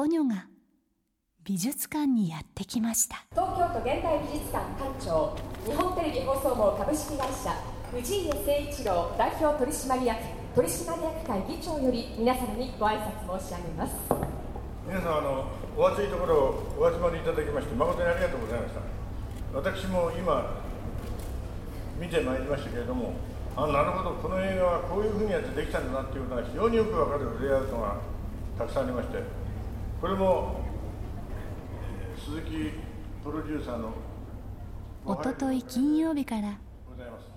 ポニョが美術館にやってきました。東京都現代美術館館長日本テレビ放送網株式会社藤井誠一郎代表取締役取締役会議長より皆様にご挨拶申し上げます。皆さんあのお暑いところお集まりいただきまして誠にありがとうございました。私も今見てまいりましたけれどもあなるほどこの映画はこういうふうにやってできたんだなっていうことが非常によくわかるレイアウトがたくさんありましてこれもえー鈴木プロデューサーのおととい金曜日から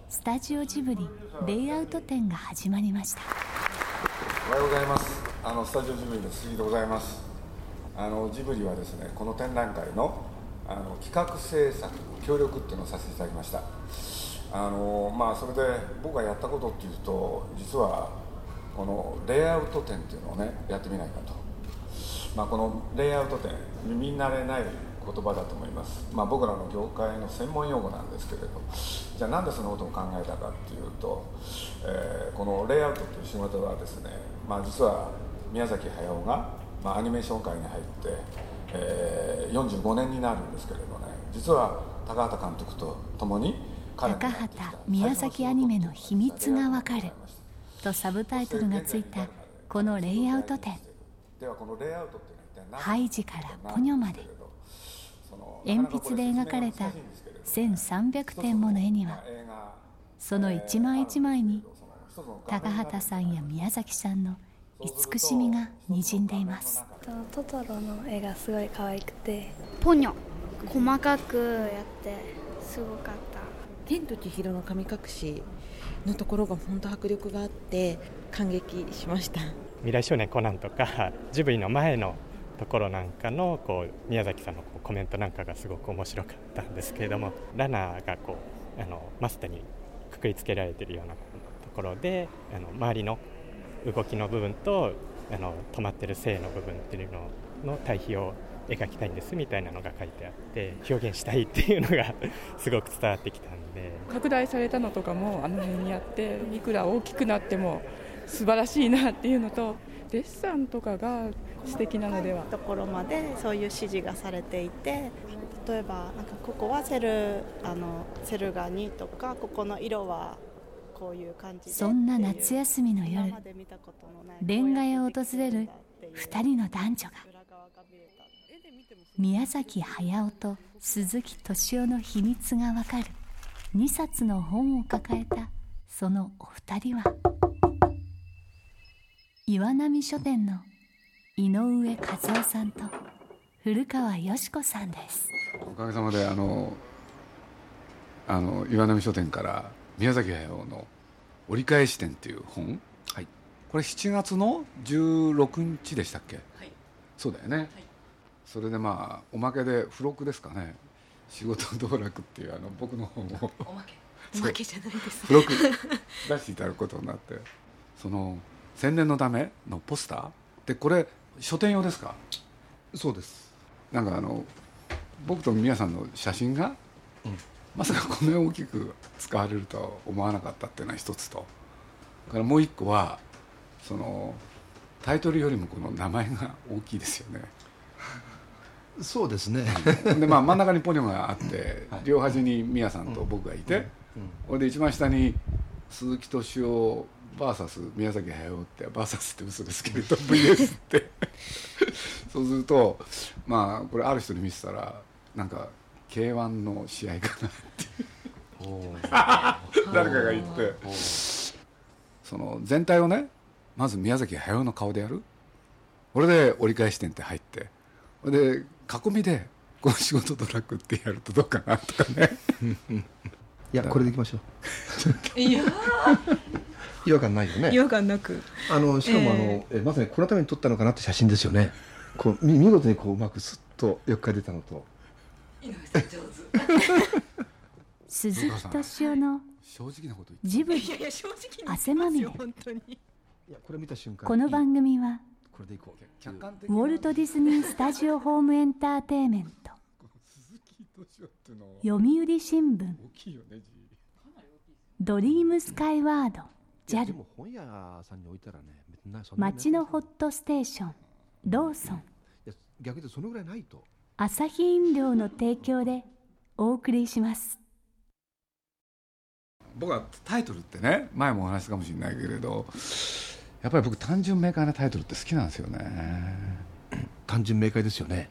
スタジオジブリレイアウト展が始まりました。おはようございます。あのスタジオジブリの鈴木でございます。あのジブリはですねこの展覧会のあの企画制作協力っていうのをさせていただきました。あのまあそれで僕がやったことっていうと実はこのレイアウト展っていうのをねやってみないかと、まあ、このレイアウト展耳慣れない言葉だと思います、まあ、僕らの業界の専門用語なんですけれど。じゃあなんでそのことを考えたかっていうと、えーこのレイアウトという仕事はですね、まあ、実は宮崎駿が、まあ、アニメーション界に入って、えー45年になるんですけれどね。実は高畑監督と共に彼の高畑宮崎アニメの秘密がわかるとサブタイトルがついたこのレイアウト展ではこのレイアウトハイジからポニョまで。鉛筆で描かれた1300点もの絵にはその一枚一枚に高畑さんや宮崎さんの慈しみがにじんでいます。トトロの絵がすごい可愛くてポニョ。細かくやってすごかった。天と千尋の神隠しのところが本当迫力があって感激しました。未来少年コナンとかジブリの前のところなんかのこう宮崎さんのコメントなんかがすごく面白かったんですけれどもラナーがこうあのマスターにくくりつけられてるようなところであの周りの動きの部分とあの止まってる性の部分っていうのの対比を描きたいんですみたいなのが書いてあって表現したいっていうのがすごく伝わってきたんで。拡大されたのとかもあの辺にやっていくら大きくなっても素晴らしいなっていうのとデッサンとかが素敵なのでは。ところまでそういう指示がされていて例えばなんかここはセルあのセルガニとかここの色はこういう感じでそんな夏休みの夜レンガ屋を訪れる2人の男女が宮崎駿と鈴木敏夫の秘密がわかる2冊の本を抱えたそのお二人は岩波書店の井上和夫さんと古川よし子さんです。おかげさまであのあの岩波書店から宮崎駿の「折り返し点」っていう本、はい、これ7月の16日でしたっけ、はい、そうだよね、それでまあおまけで付録ですかね「仕事道楽」っていうあの僕の本を。おまけ。おまけじゃないです付録出していただくことになって。その宣伝のためのポスター？でこれ書店用ですか？そうです。なんかあの僕と宮さんの写真が、まさかこのよう大きく使われるとは思わなかったっていうのは一つと。それからもう一個はそのタイトルよりもこの名前が大きいですよね。そうですね。でまあ真ん中にポニョがあって、両端に宮さんと僕がいて、これで一番下に鈴木敏夫 VS 宮崎駿ってバーサスって嘘ですけれど VS って。そうするとまあこれある人に見せたらなんか k 1の試合かなって誰かが言って。その全体をねまず宮崎駿の顔でやる。これで折り返し点って入って。これで囲みでこの仕事ドラッグってやるとどうかなとかね。いやこれでいきましょう。いや違和感ないよね。違和感なく。あのしかもあの、ええ。まさにこのために撮ったのかなって写真ですよね。こうみ見事にこううまくスッとよくが出たのと。井上さん上手鈴木敏夫の正直なことジブリいやいや正直に汗まみれ。本当にいやこれ見た瞬間この番組はこれでいこう。客観的ウォルト・ディズニー・スタジオ・ホーム・エンターテイメント。鈴木敏夫っていうのは。読売新聞。大きいよね字。ドリームスカイワード JAL も本屋さんに置いたらね別になそんなに街のホットステーションローソン。逆にそのぐらいないと。朝日飲料の提供でお送りします。僕はタイトルってね前もお話したかもしれないけれどやっぱり僕単純明快なタイトルって好きなんですよね。単純明快ですよね。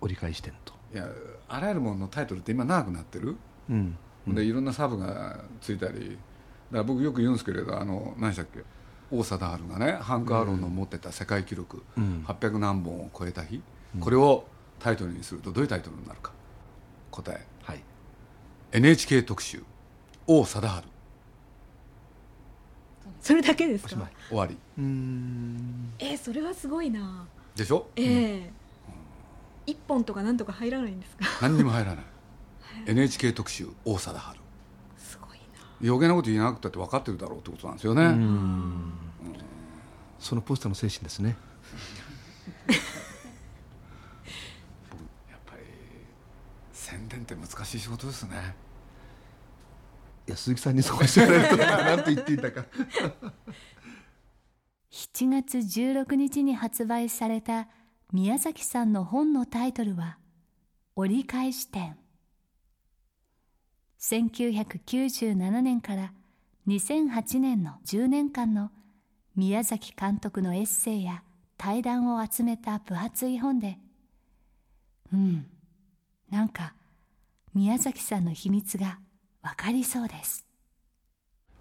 折り返し点と。いやあらゆるもののタイトルって今長くなってる、うん。うん、でいろんなサブがついたりだから僕よく言うんですけれどあの何でしたっけ王貞治がねハンク・アーロンの持ってた世界記録、うん、800何本を超えた日、うん、これをタイトルにするとどういうタイトルになるか答え、はい、NHK 特集王貞治。それだけですか？終わり。うん。えー、それはすごいな。でしょ？ええー、一、うん、本とか何とか入らないんですか？何にも入らない。NHK 特集大貞治余計なこと言えなくたって分かってるだろうってことなんですよね。うん、そのポスターの精神ですね。やっぱり宣伝って難しい仕事ですね。いや鈴木さんにそうしゃられると何と言っていたか7月16日に発売された宮崎さんの本のタイトルは「折り返し点」1997年から2008年の10年間の宮崎監督のエッセイや対談を集めた分厚い本でうんなんか宮崎さんの秘密が分かりそうです。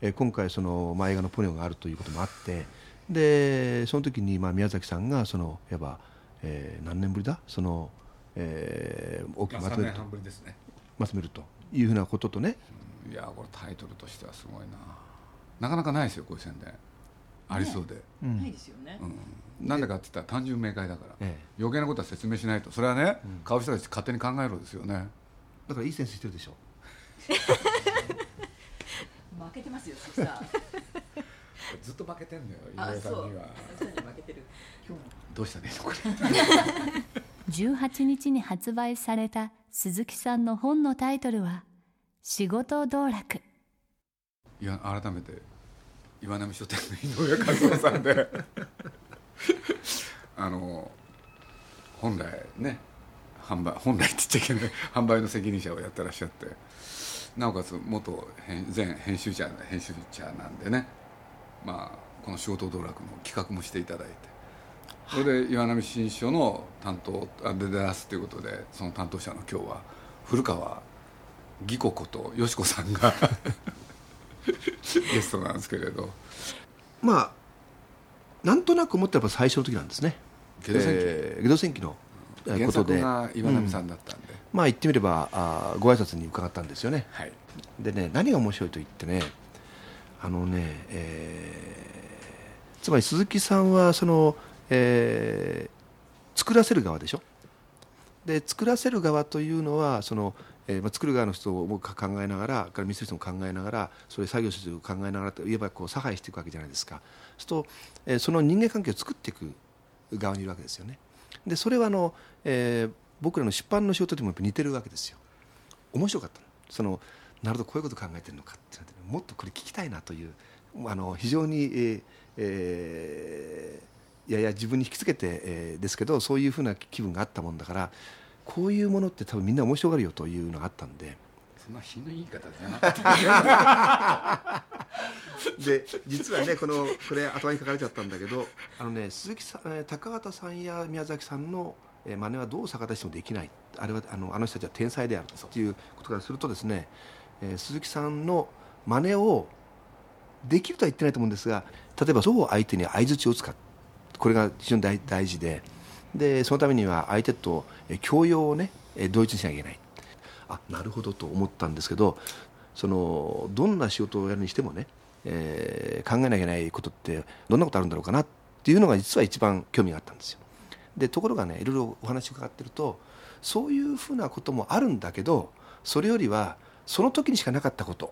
え今回その、まあ、映画のポニョがあるということもあってでその時にまあ宮崎さんがそのいわば、えー、何年ぶりだ？その、えー、大きくまとめると、ね、まとめるというふうなこととね、いやこれタイトルとしてはすごいな。なかなかないですよこういう宣伝。ありそうで、うん、ないですよね、うん、なんでかって言ったら単純明快だから、ええ、余計なことは説明しないと。それはね、うん、買う人たち勝手に考えろですよね。だからいいセンスしてるでしょ。負けてますよさずっと負けてんのよ井上さんには。どうしたねこれ 18日に発売された鈴木さんの本のタイトルは「仕事道楽」いや改めて岩波書店の井上和夫さんで あの本来ね販売本来って言っちゃいけない販売の責任者をやってらっしゃってなおかつ元編前編集者編集者なんでねまあこの「仕事道楽」の企画もしていただいてそれで岩波新書の担当で出すということでその担当者の今日は古川義子ことよしこさんが ゲストなんですけれど。まあなんとなく思ったら最初の時なんですね。ゲド戦記、えー、戦記のことで。が岩波さんだったんで、うん。まあ言ってみればあご挨拶に伺ったんですよね、はい、でね何が面白いと言ってねあのね、えー、つまり鈴木さんはその、えー、作らせる側でしょ？で作らせる側というのはその、えーまあ、作る側の人を僕考えながらから見せる人も考えながらそれ作業する人を考えながらといえばこう差配していくわけじゃないですか。そうすると、えー、その人間関係を作っていく側にいるわけですよね。でそれはあの、えー、僕らの出版の仕事とも似てるわけですよ。面白かったそのなるほどこういうこと考えてるのかってもっとこれ聞きたいなというあの非常に、えーえー、やや自分に引きつけて、えー、ですけどそういうふうな気分があったもんだからこういうものって多分みんな面白がるよというのがあったんで。そんな品のいい方じゃなかったで実はねこのこれ頭に書かれちゃったんだけどあのね鈴木さん高畑さんや宮崎さんのえ真似はどう逆立してもできないあれはあのあの人たちは天才であるということからするとですね、えー、鈴木さんの真似をできるとは言ってないと思うんですが例えばどう相手に相づちを打つかこれが非常に大大事ででそのためには相手と教養をね同一にしなきゃいけないあなるほどと思ったんですけどそのどんな仕事をやるにしてもね、えー、考えなきゃいけないことってどんなことあるんだろうかなっていうのが実は一番興味があったんですよ。でところがねいろいろお話伺ってるとそういうふうなこともあるんだけどそれよりはその時にしかなかったこと、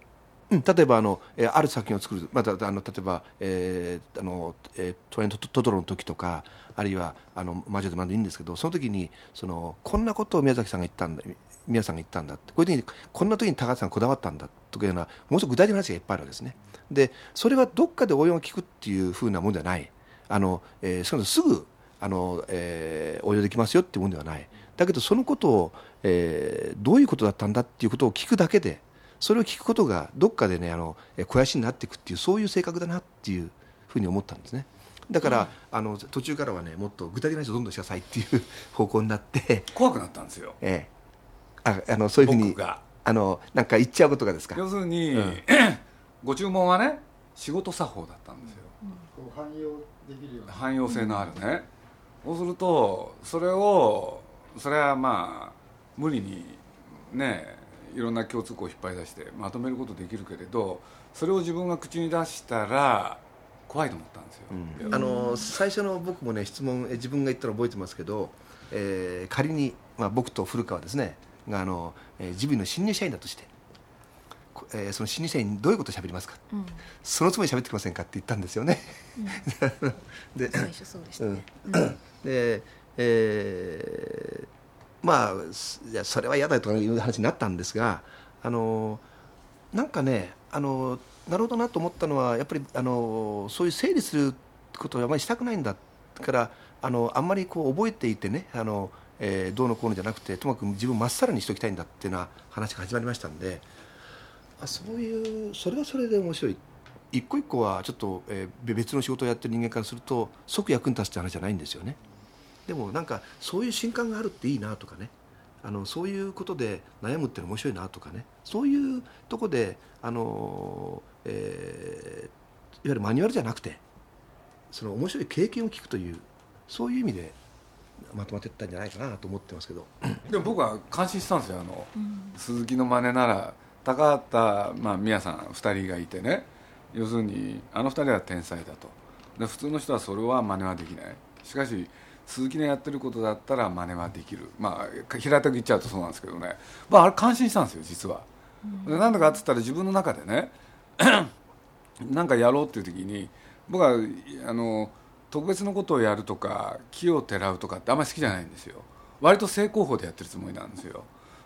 うん、例えばあの、えある作品を作る、またあの例えば、えー、あの、えー、トレントトトロの時とかあるいはあの魔女でもいいんですけどその時にそのこんなことを宮崎さんが言ったんだ宮さんが言ったんだこういう時にこんな時に高橋さんこだわったんだというようなもうすぐ具体的な話がいっぱいあるわけですね。でそれはどっかで応用が効くっていうふうなものではない。あの、えー、しかもすぐあの、えー、応用できますよっていうものではない。だけどそのことを、えー、どういうことだったんだっていうことを聞くだけでそれを聞くことがどっかでねあの肥やしになっていくっていうそういう性格だなっていうふうに思ったんですね。だから、うん、あの途中からはねもっと具体的な人どんどんしなさいっていう方向になって怖くなったんですよ、ええ、ああのそういうふうにあのなんか言っちゃうことがですか？要するに、うん、ご注文はね仕事作法だったんですよ、うん、汎用できるような。汎用性のあるね、そうするとそれをそれはまあ無理にねいろんな共通項を引っ張り出してまとめることできるけれどそれを自分が口に出したら怖いと思ったんですよ、うん、あの最初の僕もね質問自分が言ったの覚えてますけど、えー、仮に、まあ、僕と古川ですねがあの、えー、ジブリの新入社員だとして、えー、その新入社員にどういうことを喋りますか、うん、そのつもり喋ってきませんかって言ったんですよね、うん、で最初そうでしたね、で、えー、まあいやそれは嫌だという話になったんですがあのなんかねあのなるほどなと思ったのはやっぱりあのそういう整理することをあまりしたくないんだからあのあんまりこう覚えていてねあの、えー、どうのこうのじゃなくてともかく自分まっさらにしておきたいんだっていうような話が始まりましたんであそういうそれはそれで面白い一個一個はちょっと、えー、別の仕事をやってる人間からすると即役に立つって話じゃないんですよね。でもなんかそういう瞬間があるっていいなとかね。あのそういうことで悩むっての面白いなとかね。そういうとこであの、えー、いわゆるマニュアルじゃなくてその面白い経験を聞くというそういう意味でまとまっていったんじゃないかなと思ってますけど。でも僕は感心したんですよ。あの、うん、鈴木の真似なら高畑、まあ、宮さん2人がいてね。要するにあの2人は天才だと。で普通の人はそれは真似はできない。しかし鈴木のやってることだったら真似はできる。まあ平たく言っちゃうとそうなんですけどね、まあ、あれ感心したんですよ実は。うん、なんだかっつったら自分の中でね なんかやろうっていう時に僕はあの特別なことをやるとか木をてらうとかってあんまり好きじゃないんですよ。割と正攻法でやってるつもりなんですよ。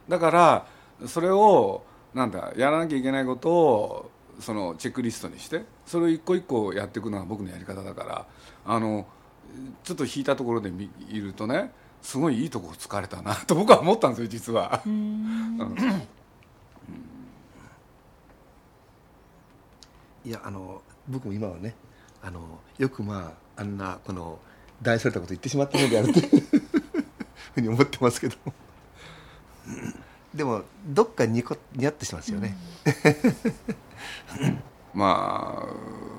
だからそれをなんだやらなきゃいけないことをそのチェックリストにしてそれを一個一個やっていくのが僕のやり方だからあのちょっと引いたところでいるとねすごいいいとこ疲れたなと僕は思ったんですよ実は。いやあの僕も今はねあのよくまああんなこの大それたこと言ってしまったのであるというふうに思ってますけどでもどっかにこ似合ってしますよね。まあ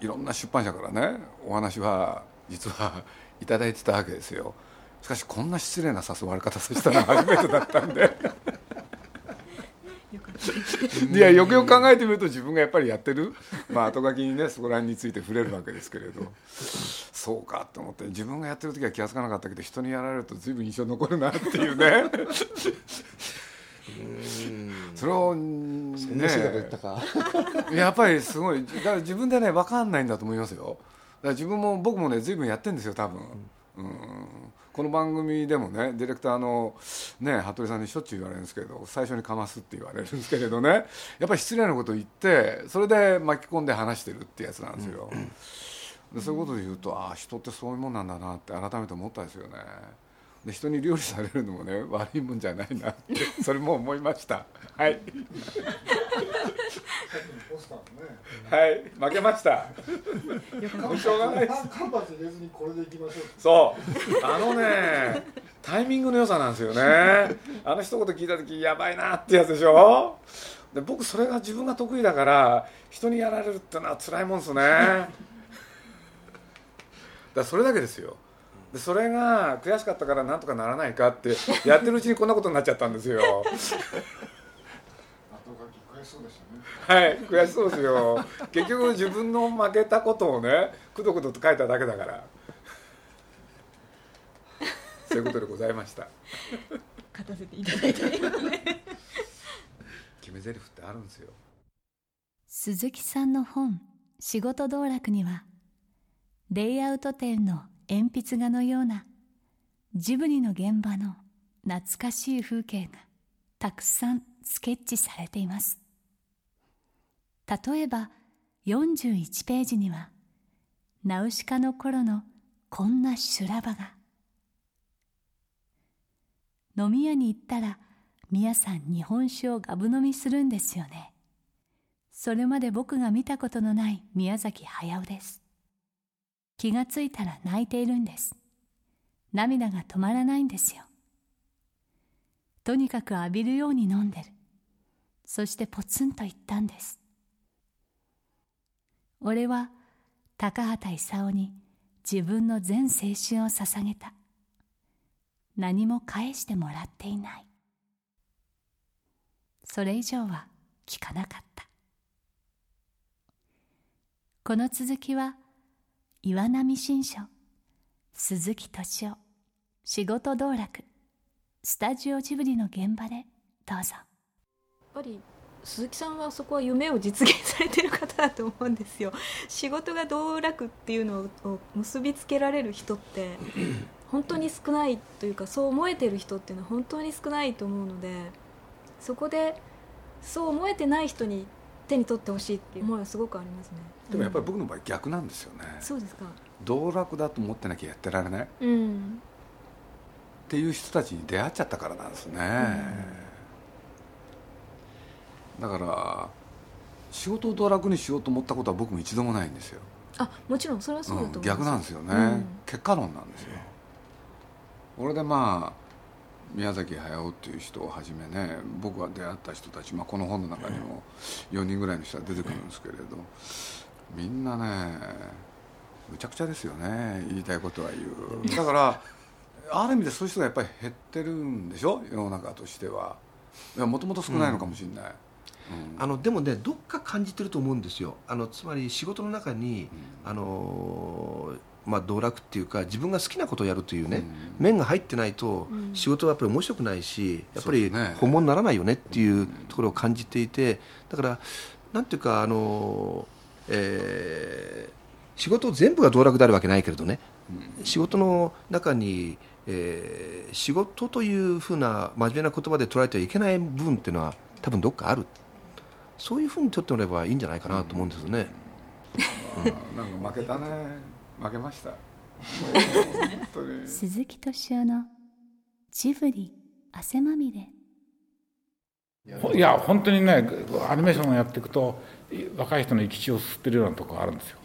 いろんな出版社からねお話は実はいただいてたわけですよ。しかしこんな失礼な誘われ方させたのは初めてだったんで。いやよくよく考えてみると自分がやっぱりやってる、まあ、後書きにねそこら辺について触れるわけですけれど。そうかと思って自分がやってる時は気が付かなかったけど人にやられると随分印象残るなっていうねそれをね やっぱりすごい。だから自分でね分かんないんだと思いますよ。だから自分も僕もね随分やってるんですよ多分、うん、この番組でもねディレクターのね服部さんにしょっちゅう言われるんですけど最初にかますって言われるんですけれどね。やっぱり失礼なこと言ってそれで巻き込んで話してるってやつなんですよ、でそういうことで言うとああ人ってそういうもんなんだなって改めて思ったですよねで人に料理されるのもね 悪いもんじゃないなってそれも思いました。はい。はい負けました。しょうがないです。そう。あのねタイミングの良さなんですよね。あの一言聞いた時やばいなってやつでしょ。で僕それが自分が得意だから人にやられるってのは辛いもんですね。だそれだけですよでそれが悔しかったからなんとかならないかって やってるうちにこんなことになっちゃったんですよ。はい悔しそうですよ。結局自分の負けたことをねくどくどと書いただけだから。そういうことでございました。勝たせていただいてね。決め台詞ってあるんですよ。鈴木さんの本「仕事道楽」にはレイアウト店の鉛筆画のようなジブリの現場の懐かしい風景がたくさんスケッチされています。例えば41ページにはナウシカの頃のこんな修羅場が。飲み屋に行ったら皆さん日本酒をガブ飲みするんですよね。それまで僕が見たことのない宮崎駿です。気がついたら泣いているんです。涙が止まらないんですよ。とにかく浴びるように飲んでる。そしてポツンと言ったんです。俺は高畑勲に自分の全青春を捧げた。何も返してもらっていない。それ以上は聞かなかった。この続きは岩波新書。鈴木敏夫。仕事道楽。スタジオジブリの現場で。どうぞ。やっぱり鈴木さんはそこは夢を実現されてる方だと思うんですよ。仕事が道楽っていうのを結びつけられる人って 本当に少ないというかそう思えてる人っていうのは本当に少ないと思うのでそこでそう思えてない人に手に取ってほしいっていう。思いはすごくありますね。でもやっぱり僕の場合逆なんですよね、うん、そうですか。道楽だと思ってなきゃやってられない、うん、っていう人たちに出会っちゃったからなんですね、うん、だから仕事を道楽にしようと思ったことは僕も一度もないんですよ。あもちろんそれはそうだと思う、逆なんですよね、結果論なんですよ。これでまあ宮崎駿っていう人をはじめね僕が出会った人たち、まあ、この本の中にも4人ぐらいの人が出てくるんですけれどみんなねむちゃくちゃですよね言いたいことは言う。だからある意味でそういう人がやっぱり減ってるんでしょ？世の中としては。もともと少ないのかもしれない、うん。うん、あのでもねどっか感じてると思うんですよ。あのつまり仕事の中に、うん、あのまあ、道楽っていうか自分が好きなことをやるというね、うん、面が入ってないと仕事はやっぱり面白くないしやっぱり本物にならないよねっていうところを感じていてだからなんていうかあの、えー、仕事全部が道楽であるわけないけれどね、うん、仕事の中に、えー、仕事というふうな真面目な言葉で捉えてはいけない部分っていうのは多分どっかある。そういうふうに取ってもらえばいいんじゃないかなと思うんですよね。うん、なんか負けたね負けました。鈴木敏夫のジブリ汗まみれ。いや本当にねアニメーションをやっていくと若い人の生き血を吸ってるようなところがあるんですよ。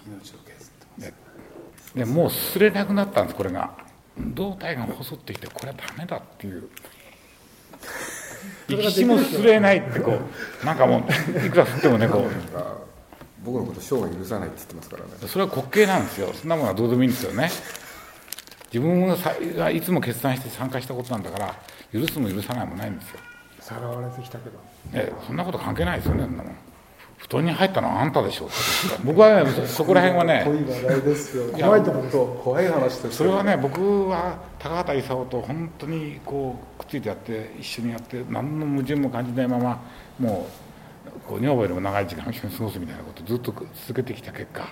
でもう吸れなくなったんですこれが。胴体が細ってきてこれはダメだっていう。生き血も吸れないってこうなんかもういくら吸ってもねこう僕のこと賞が許さないって言ってますからね。それは滑稽なんですよ。そんなものはどうでもいいんですよね。自分がいつも決断して参加したことなんだから許すも許さないもないんですよ。さらわれてきたけど。えそんなこと関係ないですよねそんなもん。布団に入ったのはあんたでしょう僕は、ね、そこら辺はね怖い話題ですよ。怖いと怖い話ですそれはね僕は高畑勲と本当にこうくっついてやって一緒にやって何の矛盾も感じないままもうこう女房よりも長い時間一緒に過ごすみたいなことをずっと続けてきた結果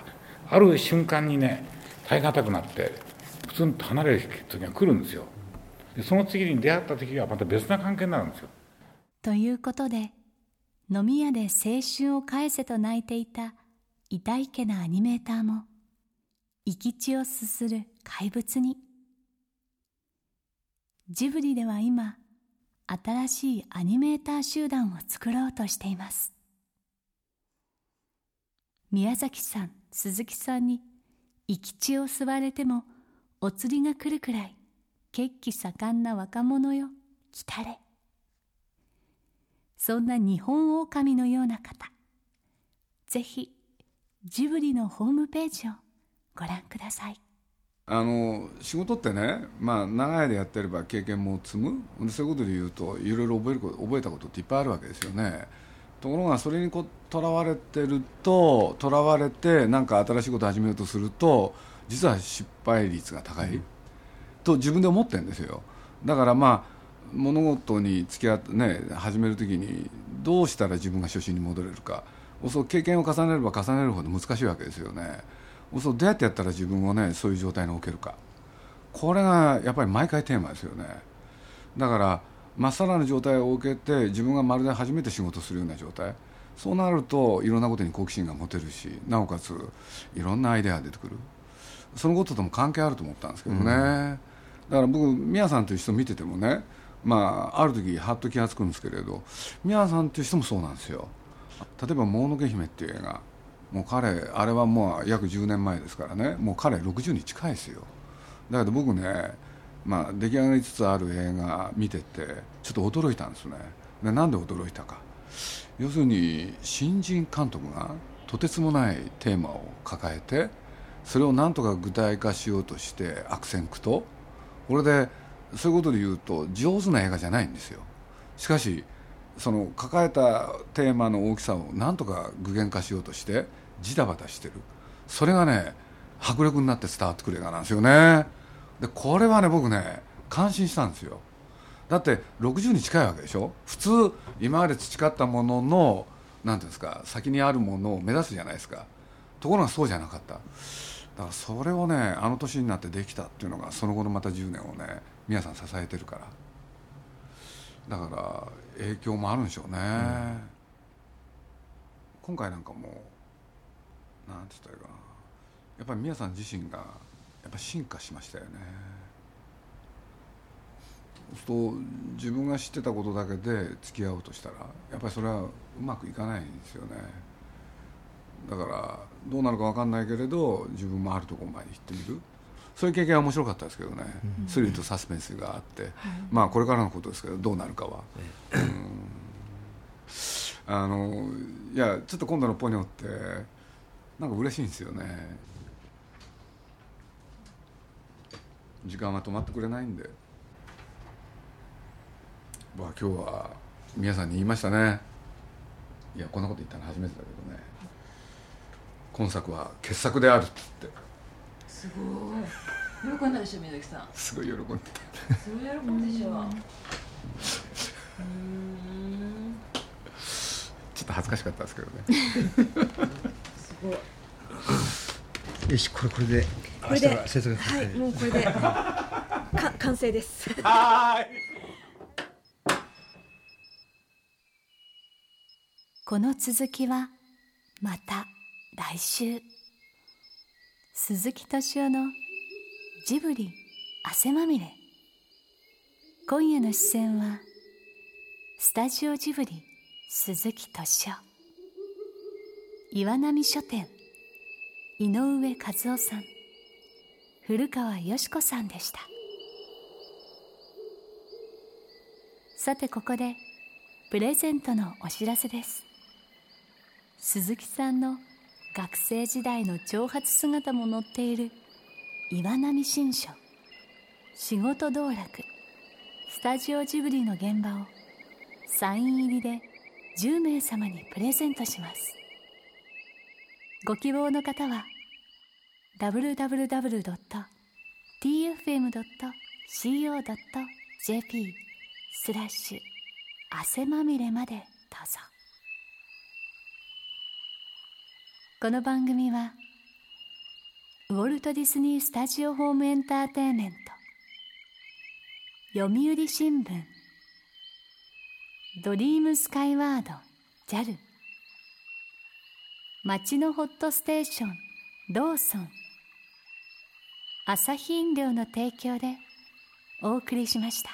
ある瞬間にね耐え難くなってプツンと離れる時が来るんですよ。でその次に出会った時はまた別な関係になるんですよ。ということで飲み屋で青春を返せと泣いていた痛いけなアニメーターも生き血をすする怪物に。ジブリでは今新しいアニメーター集団を作ろうとしています。宮崎さん鈴木さんに生き血を吸われてもお釣りが来るくらい血気盛んな若者よ来たれ。そんな日本狼のような方ぜひジブリのホームページをご覧ください。あの仕事ってね、まあ、長い間やってれば経験も積む。そういうことで言うといろいろ覚える覚えたことっていっぱいあるわけですよね。ところがそれにとらわれてるととらわれて何か新しいこと始めようとすると実は失敗率が高い、と自分で思ってるんですよ。だからまあ物事に付き合って、ね、始めるときにどうしたら自分が初心に戻れるか。そう経験を重ねれば重ねるほど難しいわけですよね。そうどうやってやったら自分をねそういう状態に置けるか。これがやっぱり毎回テーマですよね。だからまっさらな状態を受けて自分がまるで初めて仕事するような状態。そうなるといろんなことに好奇心が持てるしなおかついろんなアイデアが出てくる。そのこととも関係あると思ったんですけどね、うん、だから僕宮さんという人見ててもねまあある時はっと気が付くんですけれど宮さんという人もそうなんですよ。例えば「もののけ姫」っていう映画もう彼あれはもう約10年前ですからね。もう彼60に近いですよ。だけど僕ねまあ、出来上がりつつある映画見ててちょっと驚いたんですね。でなんで驚いたか。要するに新人監督がとてつもないテーマを抱えてそれをなんとか具体化しようとして悪戦苦闘。これでそういうことで言うと上手な映画じゃないんですよ。しかしその抱えたテーマの大きさをなんとか具現化しようとしてジタバタしてる。それがね迫力になって伝わってくる映画なんですよね。でこれはね僕ね感心したんですよ。だって60に近いわけでしょ？普通今まで培ったものの何ていうんですか先にあるものを目指すじゃないですか。ところがそうじゃなかった。だからそれをねあの年になってできたっていうのがその後のまた10年をね皆さん支えてるから。だから影響もあるんでしょうね、うん、今回なんかもなんて言ったらいいかな。やっぱり宮さん自身がやっぱ進化しましたよね。そう自分が知ってたことだけで付き合おうとしたらやっぱりそれはうまくいかないんですよね。だからどうなるか分かんないけれど自分もあるところまで行ってみる。そういう経験は面白かったですけどね、うん、スリルとサスペンスがあって、はい、まあこれからのことですけどどうなるかは、うん、あのいやちょっと今度のポニョってなんか嬉しいんですよね。時間は止まってくれないんで。まあ今日は皆さんに言いましたね。いやこんなこと言ったの初めてだけどね。今作は傑作であるってすごい。喜んだでしょ宮崎さん。すごい喜んで。たすごい喜んでしょ。うちょっと恥ずかしかったですけどね よしこれこれで。これではいもうこれで。か完成です。はい。この続きはまた来週。鈴木敏夫のジブリ汗まみれ。今夜の視線はスタジオジブリ鈴木敏夫岩波書店。井上和夫さん。古川よし子さんでした。さてここでプレゼントのお知らせです。鈴木さんの学生時代の長髪姿も載っている岩波新書。仕事道楽。スタジオジブリの現場をサイン入りで10名様にプレゼントします。ご希望の方は www.tfm.co.jp スラッシュ汗まみれまでどうぞ。この番組はウォルト・ディズニー・スタジオ・ホーム・エンターテイメント読売新聞ドリームスカイワード JAL 町のホットステーションローソン朝日飲料の提供でお送りしました。